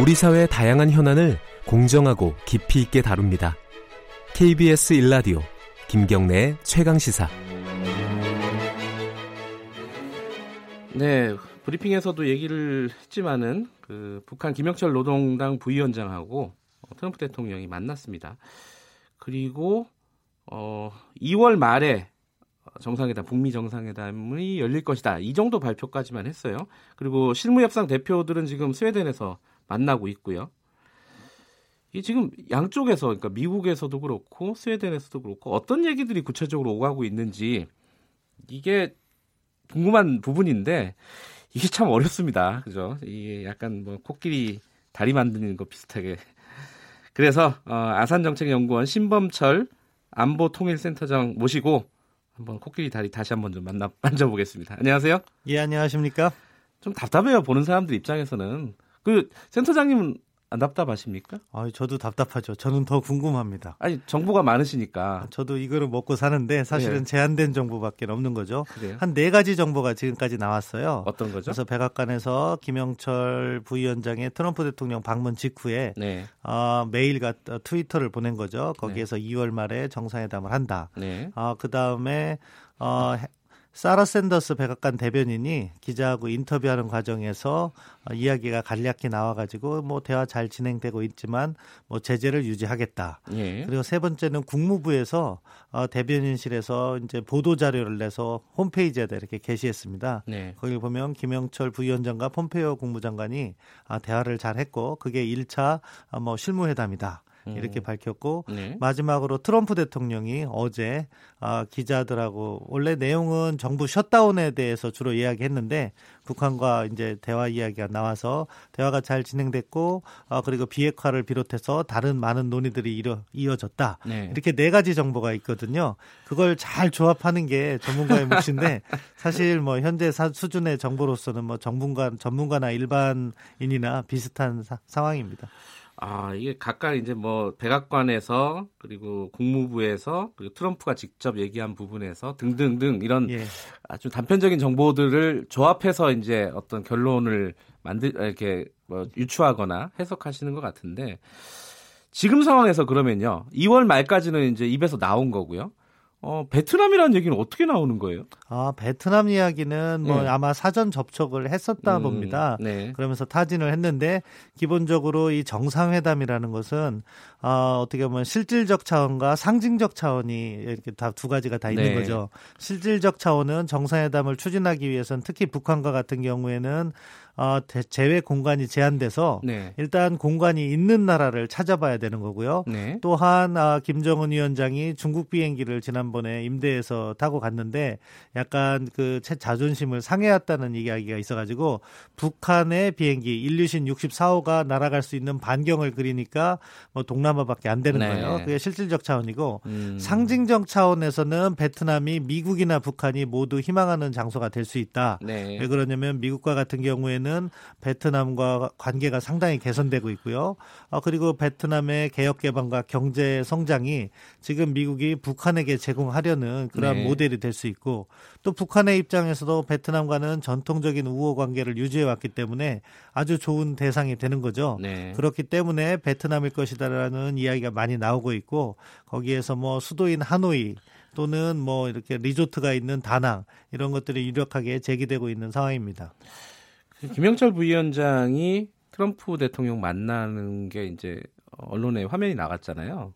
우리 사회의 다양한 현안을 공정하고 깊이 있게 다룹니다. KBS 일라디오 김경래의 최강 시사. 네, 브리핑에서도 얘기를 했지만은 그 북한 김영철 노동당 부위원장하고 트럼프 대통령이 만났습니다. 그리고 어 2월 말에 정상회담, 북미 정상회담이 열릴 것이다. 이 정도 발표까지만 했어요. 그리고 실무협상 대표들은 지금 스웨덴에서 만나고 있고요. 이 지금 양쪽에서 그러니까 미국에서도 그렇고 스웨덴에서도 그렇고 어떤 얘기들이 구체적으로 오가고 있는지 이게 궁금한 부분인데 이게 참 어렵습니다. 그죠? 이게 약간 뭐 코끼리 다리 만드는 거 비슷하게. 그래서 어, 아산정책연구원 신범철 안보통일센터장 모시고 한번 코끼리 다리 다시 한번 좀 만나 만져보겠습니다. 안녕하세요. 예, 안녕하십니까? 좀 답답해요. 보는 사람들 입장에서는. 그 센터장님은 안 답답하십니까? 아, 저도 답답하죠. 저는 더 궁금합니다. 아니 정보가 많으시니까. 아, 저도 이거를 먹고 사는데 사실은 네. 제한된 정보밖에 없는 거죠. 한 네 가지 정보가 지금까지 나왔어요. 어떤 거죠? 그래서 백악관에서 김영철 부위원장의 트럼프 대통령 방문 직후에 네. 어, 메일과 트위터를 보낸 거죠. 거기에서 네. 2월 말에 정상회담을 한다. 네. 어, 그 다음에 어, 사라 샌더스 백악관 대변인이 기자하고 인터뷰하는 과정에서 어, 이야기가 간략히 나와가지고 뭐 대화 잘 진행되고 있지만 뭐 제재를 유지하겠다. 예. 그리고 세 번째는 국무부에서 어, 대변인실에서 이제 보도 자료를 내서 홈페이지에다 이렇게 게시했습니다. 네. 거기 보면 김영철 부위원장과 폼페이오 국무장관이 아, 대화를 잘 했고 그게 1차 아, 뭐 실무회담이다. 이렇게 음. 밝혔고 네. 마지막으로 트럼프 대통령이 어제 아, 기자들하고 원래 내용은 정부 셧다운에 대해서 주로 이야기했는데 북한과 이제 대화 이야기가 나와서 대화가 잘 진행됐고 아, 그리고 비핵화를 비롯해서 다른 많은 논의들이 이어, 이어졌다. 네. 이렇게 네 가지 정보가 있거든요. 그걸 잘 조합하는 게 전문가의 몫인데 사실 뭐 현재 수준의 정보로서는 뭐 전문가 전문가나 일반인이나 비슷한 사, 상황입니다. 아, 이게 각각 이제 뭐 백악관에서 그리고 국무부에서 그리고 트럼프가 직접 얘기한 부분에서 등등등 이런 예. 아주 단편적인 정보들을 조합해서 이제 어떤 결론을 만들 이렇게 뭐 유추하거나 해석하시는 것 같은데 지금 상황에서 그러면요. 2월 말까지는 이제 입에서 나온 거고요. 어, 베트남이라는 얘기는 어떻게 나오는 거예요? 아, 베트남 이야기는 뭐 네. 아마 사전 접촉을 했었다 음, 봅니다. 네. 그러면서 타진을 했는데 기본적으로 이 정상회담이라는 것은 어, 어떻게 보면 실질적 차원과 상징적 차원이 이렇게 다 두 가지가 다 있는 네. 거죠. 실질적 차원은 정상회담을 추진하기 위해서는 특히 북한과 같은 경우에는 어, 제외 공간이 제한돼서 네. 일단 공간이 있는 나라를 찾아봐야 되는 거고요. 네. 또한 아, 김정은 위원장이 중국 비행기를 지난번에 임대해서 타고 갔는데 약간 그 자존심을 상해했다는 이야기가 있어가지고 북한의 비행기 인류신 64호가 날아갈 수 있는 반경을 그리니까 뭐 동남아밖에 안 되는 네. 거예요. 그게 실질적 차원이고 음. 상징적 차원에서는 베트남이 미국이나 북한이 모두 희망하는 장소가 될 수 있다. 네. 왜 그러냐면 미국과 같은 경우에는 경우에는 베트남과 관계가 상당히 개선되고 있고요. 어, 그리고 베트남의 개혁 개방과 경제 성장이 지금 미국이 북한에게 제공하려는 그러한 네. 모델이 될 수 있고 또 북한의 입장에서도 베트남과는 전통적인 우호 관계를 유지해 왔기 때문에 아주 좋은 대상이 되는 거죠. 네. 그렇기 때문에 베트남일 것이다라는 이야기가 많이 나오고 있고 거기에서 뭐 수도인 하노이 또는 뭐 이렇게 리조트가 있는 다낭 이런 것들이 유력하게 제기되고 있는 상황입니다. 김영철 부위원장이 트럼프 대통령 만나는 게 이제 언론에 화면이 나갔잖아요.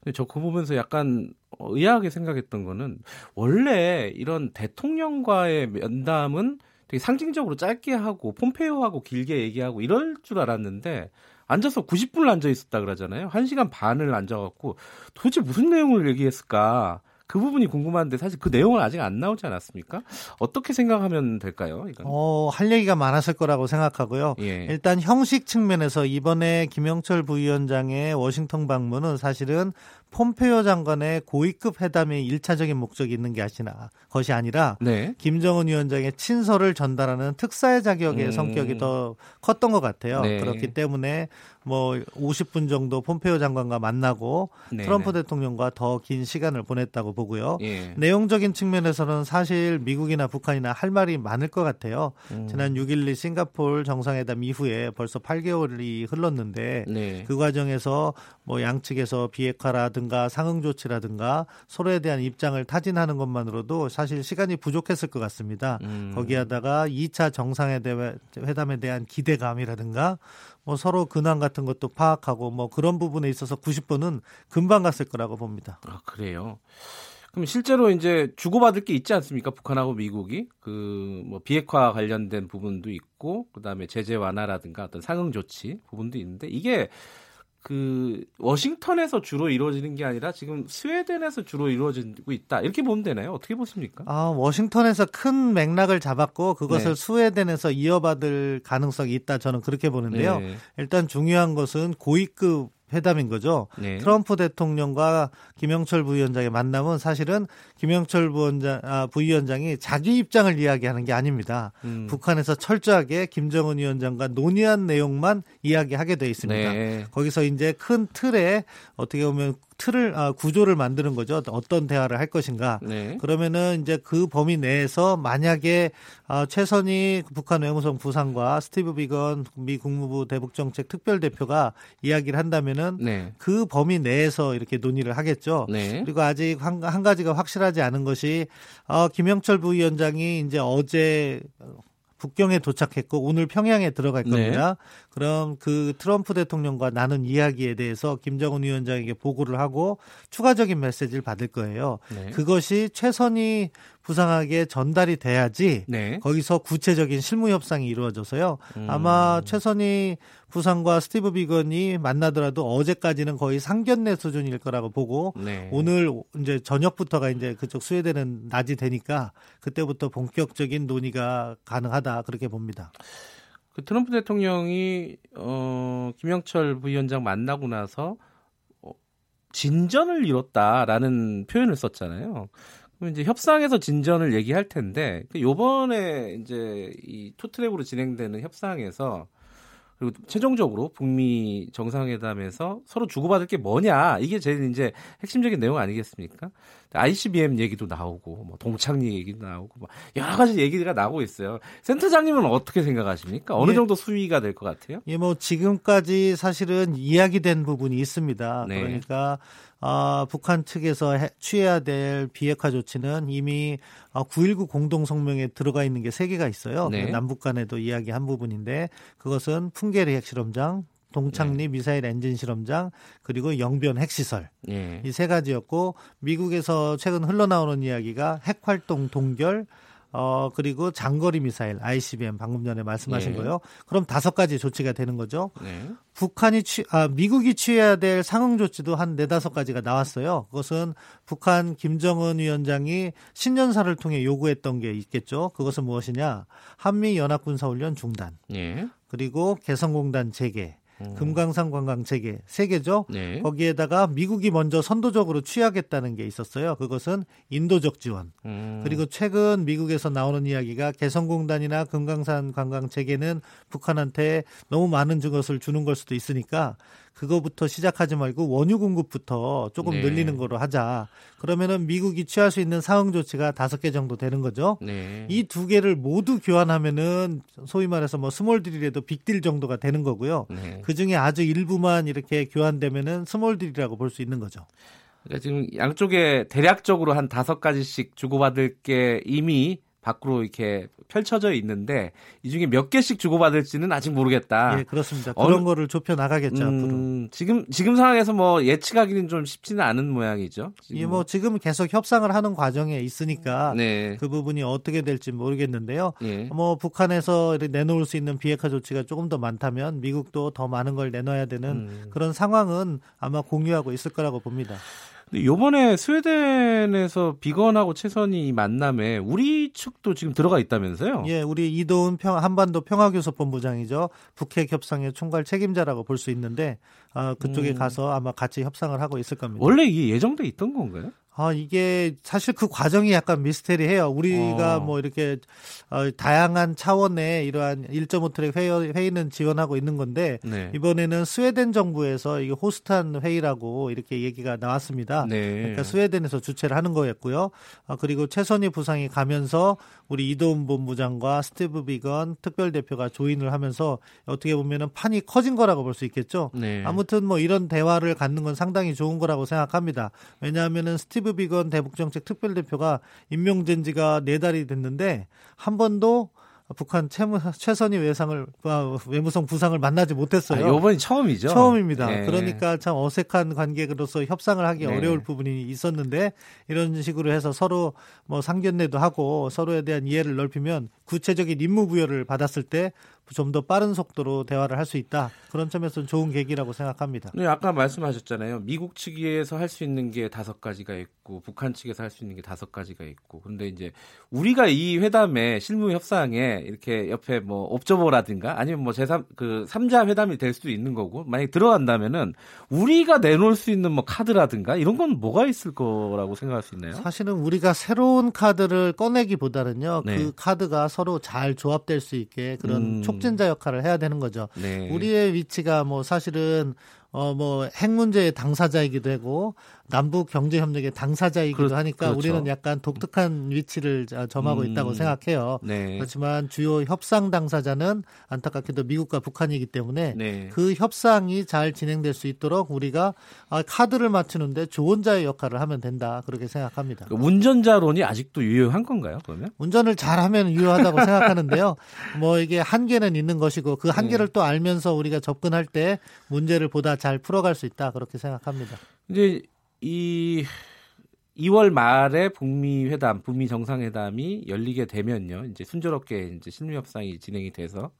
근데 저그 보면서 약간 의아하게 생각했던 거는 원래 이런 대통령과의 면담은 되게 상징적으로 짧게 하고 폼페이오하고 길게 얘기하고 이럴 줄 알았는데 앉아서 90분을 앉아 있었다 그러잖아요. 1시간 반을 앉아 갖고 도대체 무슨 내용을 얘기했을까? 그 부분이 궁금한데 사실 그 내용은 아직 안 나오지 않았습니까? 어떻게 생각하면 될까요? 이건? 어, 할 얘기가 많았을 거라고 생각하고요. 예. 일단 형식 측면에서 이번에 김영철 부위원장의 워싱턴 방문은 사실은 폼페이오 장관의 고위급 회담의 일차적인 목적이 있는 게 아시나 것이 아니라 네. 김정은 위원장의 친서를 전달하는 특사의 자격의 음. 성격이 더 컸던 것 같아요. 네. 그렇기 때문에 뭐 50분 정도 폼페이오 장관과 만나고 네 트럼프 네. 대통령과 더 긴 시간을 보냈다고 보 고요. 예. 내용적인 측면에서는 사실 미국이나 북한이나 할 말이 많을 것 같아요. 음. 지난 6.12 싱가폴 정상회담 이후에 벌써 8개월이 흘렀는데 네. 그 과정에서 뭐 양측에서 비핵화라든가 상응 조치라든가 서로에 대한 입장을 타진하는 것만으로도 사실 시간이 부족했을 것 같습니다. 음. 거기에다가 2차 정상회담에 대한 기대감이라든가 뭐 서로 근황 같은 것도 파악하고 뭐 그런 부분에 있어서 90분은 금방 갔을 거라고 봅니다. 아, 그래요. 그럼 실제로 이제 주고받을 게 있지 않습니까? 북한하고 미국이 그 뭐 비핵화 관련된 부분도 있고 그다음에 제재 완화라든가 어떤 상응 조치 부분도 있는데 이게 그 워싱턴에서 주로 이루어지는 게 아니라 지금 스웨덴에서 주로 이루어지고 있다 이렇게 보면 되나요? 어떻게 보십니까? 아 워싱턴에서 큰 맥락을 잡았고 그것을 네. 스웨덴에서 이어받을 가능성이 있다 저는 그렇게 보는데요. 네. 일단 중요한 것은 고위급 회담인 거죠. 네. 트럼프 대통령과 김영철 부위원장의 만남은 사실은 김영철 부위원장, 아, 부위원장이 자기 입장을 이야기하는 게 아닙니다. 음. 북한에서 철저하게 김정은 위원장과 논의한 내용만 이야기하게 돼 있습니다. 네. 거기서 이제 큰 틀에 어떻게 보면 틀을 아, 구조를 만드는 거죠. 어떤 대화를 할 것인가. 네. 그러면은 이제 그 범위 내에서 만약에 아, 최선희 북한 외무성 부상과 스티브 비건 미 국무부 대북정책 특별대표가 이야기를 한다면은 네. 그 범위 내에서 이렇게 논의를 하겠죠. 네. 그리고 아직 한, 한 가지가 확실하지 않은 것이 어, 김영철 부위원장이 이제 어제 북경에 도착했고 오늘 평양에 들어갈 네. 겁니다. 네. 그럼 그 트럼프 대통령과 나눈 이야기에 대해서 김정은 위원장에게 보고를 하고 추가적인 메시지를 받을 거예요. 네. 그것이 최선이 부상하게 전달이 돼야지 네. 거기서 구체적인 실무 협상이 이루어져서요. 음. 아마 최선희 부상과 스티브 비건이 만나더라도 어제까지는 거의 상견례 수준일 거라고 보고 네. 오늘 이제 저녁부터가 이제 그쪽 스웨덴은 낮이 되니까 그때부터 본격적인 논의가 가능하다 그렇게 봅니다. 그 트럼프 대통령이 어 김영철 부위원장 만나고 나서 어, 진전을 이뤘다라는 표현을 썼잖아요. 그럼 이제 협상에서 진전을 얘기할 텐데 그 요번에 이제 이 투트랙으로 진행되는 협상에서 그리고 최종적으로 북미 정상회담에서 서로 주고받을 게 뭐냐 이게 제일 이제 핵심적인 내용 아니겠습니까? ICBM 얘기도 나오고 뭐 동창리 얘기도 나오고 뭐 여러 가지 얘기가 나오고 있어요. 센터장님은 어떻게 생각하십니까? 어느 예. 정도 수위가 될 것 같아요? 예, 뭐 지금까지 사실은 이야기된 부분이 있습니다. 네. 그러니까 어, 북한 측에서 해, 취해야 될 비핵화 조치는 이미 어, 9.19 공동성명에 들어가 있는 게 세 개가 있어요. 네. 남북 간에도 이야기한 부분인데 그것은 풍계리 핵실험장, 동창리 네. 미사일 엔진 실험장 그리고 영변 핵시설 네. 이세 가지였고 미국에서 최근 흘러나오는 이야기가 핵활동 동결 어 그리고 장거리 미사일 ICBM 방금 전에 말씀하신 네. 거요. 그럼 다섯 가지 조치가 되는 거죠. 네. 북한이 취, 아 미국이 취해야 될 상응 조치도 한 네다섯 가지가 나왔어요. 그것은 북한 김정은 위원장이 신년사를 통해 요구했던 게 있겠죠. 그것은 무엇이냐? 한미 연합 군사 훈련 중단. 네. 그리고 개성공단 재개. 음. 금강산 관광 체계 세 개죠. 네. 거기에다가 미국이 먼저 선도적으로 취하겠다는 게 있었어요. 그것은 인도적 지원. 음. 그리고 최근 미국에서 나오는 이야기가 개성공단이나 금강산 관광 체계는 북한한테 너무 많은 것을 주는 걸 수도 있으니까 그거부터 시작하지 말고 원유 공급부터 조금 네. 늘리는 거로 하자. 그러면은 미국이 취할 수 있는 상응 조치가 다섯 개 정도 되는 거죠. 네. 이 두 개를 모두 교환하면은 소위 말해서 뭐 small deal이라도 빅딜 정도가 되는 거고요. 네. 그 중에 아주 일부만 이렇게 교환되면은 small deal이라고 볼 수 있는 거죠. 그러니까 지금 양쪽에 대략적으로 한 다섯 가지씩 주고받을 게 이미 밖으로 이렇게 펼쳐져 있는데 이 중에 몇 개씩 주고받을지는 아직 모르겠다. 예, 그렇습니다. 그런 어, 거를 좁혀 나가겠죠 음, 앞으로. 지금 지금 상황에서 뭐 예측하기는 좀 쉽지는 않은 모양이죠. 지금. 예, 뭐 지금 계속 협상을 하는 과정에 있으니까 네. 그 부분이 어떻게 될지 모르겠는데요. 예. 뭐 북한에서 내놓을 수 있는 비핵화 조치가 조금 더 많다면 미국도 더 많은 걸 내놔야 되는 음. 그런 상황은 아마 공유하고 있을 거라고 봅니다. 이번에 스웨덴에서 비건하고 최선이 만남에 우리 측도 지금 들어가 있다면서요? 예, 우리 이도훈 평, 한반도 평화교섭 본부장이죠. 북핵 협상의 총괄 책임자라고 볼 수 있는데 어, 그쪽에 음. 가서 아마 같이 협상을 하고 있을 겁니다. 원래 이게 예정돼 있던 건가요? 아, 이게 사실 그 과정이 약간 미스테리해요. 우리가 어. 뭐 이렇게 어, 다양한 차원의 이러한 1.5트랙 회의, 회의는 지원하고 있는 건데 네. 이번에는 스웨덴 정부에서 이게 호스트한 회의라고 이렇게 얘기가 나왔습니다. 네. 그러니까 스웨덴에서 주최를 하는 거였고요. 아, 그리고 최선희 부상이 가면서 우리 이도훈 본부장과 스티브 비건 특별 대표가 join을 하면서 어떻게 보면은 판이 커진 거라고 볼 수 있겠죠. 네. 아무튼 뭐 이런 대화를 갖는 건 상당히 좋은 거라고 생각합니다. 왜냐하면은 스티브 스티브 비건 대북정책 특별대표가 임명된 지가 네 달이 됐는데 한 번도 북한 채무, 최선희 외상을 아, 외무성 부상을 만나지 못했어요. 아, 이번이 처음이죠. 처음입니다. 네. 그러니까 참 어색한 관계로서 협상을 하기 네. 어려울 부분이 있었는데 이런 식으로 해서 서로 뭐 상견례도 하고 서로에 대한 이해를 넓히면 구체적인 임무 부여를 받았을 때 좀 더 빠른 속도로 대화를 할 수 있다. 그런 점에서는 좋은 계기라고 생각합니다. 네, 아까 말씀하셨잖아요. 미국 측에서 할 수 있는 게 다섯 가지가 있고 북한 측에서 할 수 있는 게 다섯 가지가 있고. 그런데 이제 우리가 이 회담에 실무 협상에 이렇게 옆에 뭐 옵저버라든가 아니면 뭐 제3 그 3자 회담이 될 수도 있는 거고 만약 들어간다면은 우리가 내놓을 수 있는 뭐 카드라든가 이런 건 뭐가 있을 거라고 생각할 수 있나요? 사실은 우리가 새로운 카드를 꺼내기보다는요. 네. 그 카드가 서로 잘 조합될 수 있게 그런 음. 촉진자 역할을 해야 되는 거죠. 네. 우리의 위치가 뭐 사실은 어 뭐 핵 문제의 당사자이기도 하고 남북 경제 협력의 당사자이기도 그렇, 하니까 그렇죠. 우리는 약간 독특한 위치를 점하고 음, 있다고 생각해요. 네. 그렇지만 주요 협상 당사자는 안타깝게도 미국과 북한이기 때문에 네. 그 협상이 잘 진행될 수 있도록 우리가 아, 카드를 맞추는데 조언자의 역할을 하면 된다 그렇게 생각합니다. 그 운전자론이 아직도 유효한 건가요? 그러면 운전을 잘하면 유효하다고 생각하는데요. 뭐 이게 한계는 있는 것이고 그 한계를 네. 또 알면서 우리가 접근할 때 문제를 보다 잘 풀어갈 수 있다 그렇게 생각합니다. 이제 이 2월 말에 북미 회담, 북미 정상회담이 열리게 되면요. 이제 순조롭게 이제 실무 협상이 진행이 돼서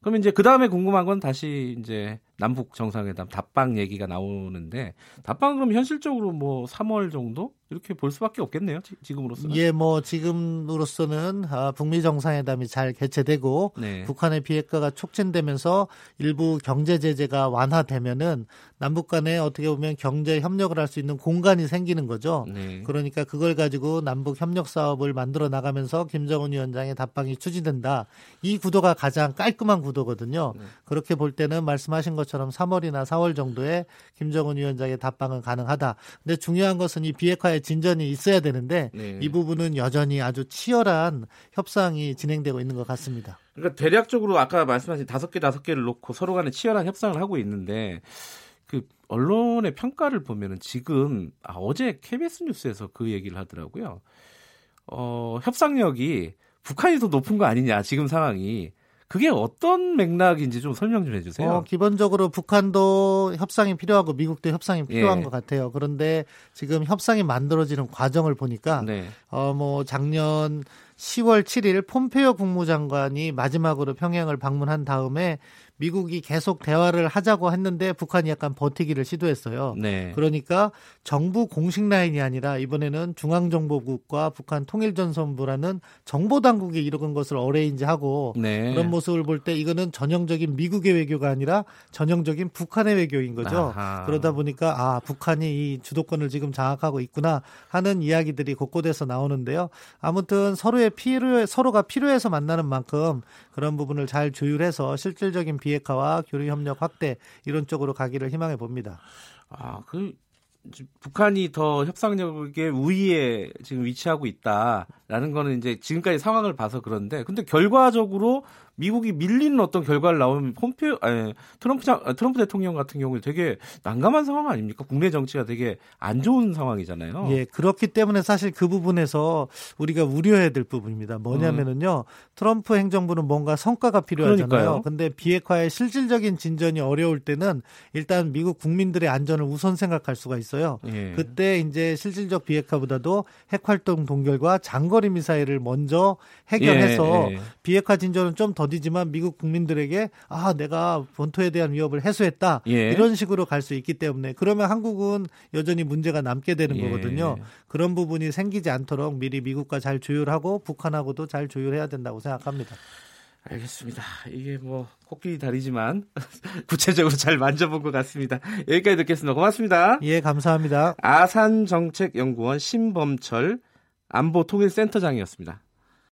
그러면 이제 그 다음에 궁금한 건 다시 이제 남북 정상회담 답방 얘기가 나오는데 답방 그럼 현실적으로 뭐 3월 정도 이렇게 볼 수밖에 없겠네요. 지, 금으로서는 예, 뭐 지금으로서는 아, 북미 정상회담이 잘 개최되고 네. 북한의 비핵화가 촉진되면서 일부 경제 제재가 완화되면은 남북 간에 어떻게 보면 경제 협력을 할 수 있는 공간이 생기는 거죠. 네. 그러니까 그걸 가지고 남북 협력 사업을 만들어 나가면서 김정은 위원장의 답방이 추진된다. 이 구도가 가장 깔끔한 구도거든요. 네. 그렇게 볼 때는 말씀하신 것처럼 3월이나 4월 정도에 김정은 위원장의 답방은 가능하다. 근데 중요한 것은 이 비핵화의 하나의 진전이 있어야 되는데 네. 이 부분은 여전히 아주 치열한 협상이 진행되고 있는 것 같습니다. 그러니까 대략적으로 아까 말씀하신 다섯 개 다섯 개를 놓고 서로 간에 치열한 협상을 하고 있는데 그 언론의 평가를 보면은 지금 아, 어제 KBS 뉴스에서 그 얘기를 하더라고요. 어, 협상력이 북한이 더 높은 거 아니냐 지금 상황이 그게 어떤 맥락인지 좀 설명 좀 해주세요. 어, 기본적으로 북한도 협상이 필요하고 미국도 협상이 필요한 예. 것 같아요. 그런데 지금 협상이 만들어지는 과정을 보니까 네. 어뭐 작년 10월 7일 폼페이오 국무장관이 마지막으로 평양을 방문한 다음에 미국이 계속 대화를 하자고 했는데 북한이 약간 버티기를 시도했어요. 네. 그러니까 정부 공식 라인이 아니라 이번에는 중앙정보국과 북한 통일전선부라는 정보당국이 이런 것을 어레인지하고 네. 그런 모습을 볼 때 이거는 전형적인 미국의 외교가 아니라 전형적인 북한의 외교인 거죠. 아하. 그러다 보니까 아 북한이 이 주도권을 지금 장악하고 있구나 하는 이야기들이 곳곳에서 나오는데요. 아무튼 서로의 필요 서로가 필요해서 만나는 만큼 그런 부분을 잘 조율해서 실질적인 비핵화와 교류 협력 확대 이런 쪽으로 가기를 희망해 봅니다. 아, 그 북한이 더 협상력의 우위에 지금 위치하고 있다라는 거는 이제 지금까지 상황을 봐서 그런데 근데 결과적으로 미국이 밀리는 어떤 결과를 나오면 폼페 아니, 트럼프 장, 아, 트럼프 대통령 같은 경우에 되게 난감한 상황 아닙니까? 국내 정치가 되게 안 좋은 상황이잖아요. 예, 그렇기 때문에 사실 그 부분에서 우리가 우려해야 될 부분입니다. 뭐냐면은요. 음. 트럼프 행정부는 뭔가 성과가 필요하잖아요. 그러니까요. 근데 비핵화의 실질적인 진전이 어려울 때는 일단 미국 국민들의 안전을 우선 생각할 수가 있어요. 예. 그때 이제 실질적 비핵화보다도 핵 활동 동결과 장거리 미사일을 먼저 해결해서 예, 예. 비핵화 진전은 좀더 어디지만 미국 국민들에게 아 내가 본토에 대한 위협을 해소했다 예. 이런 식으로 갈 수 있기 때문에 그러면 한국은 여전히 문제가 남게 되는 예. 거거든요. 그런 부분이 생기지 않도록 미리 미국과 잘 조율하고 북한하고도 잘 조율해야 된다고 생각합니다. 알겠습니다. 이게 뭐 코끼리 다리지만 구체적으로 잘 만져본 것 같습니다. 여기까지 듣겠습니다. 고맙습니다. 예, 감사합니다. 아산정책연구원 신범철 안보통일센터장이었습니다.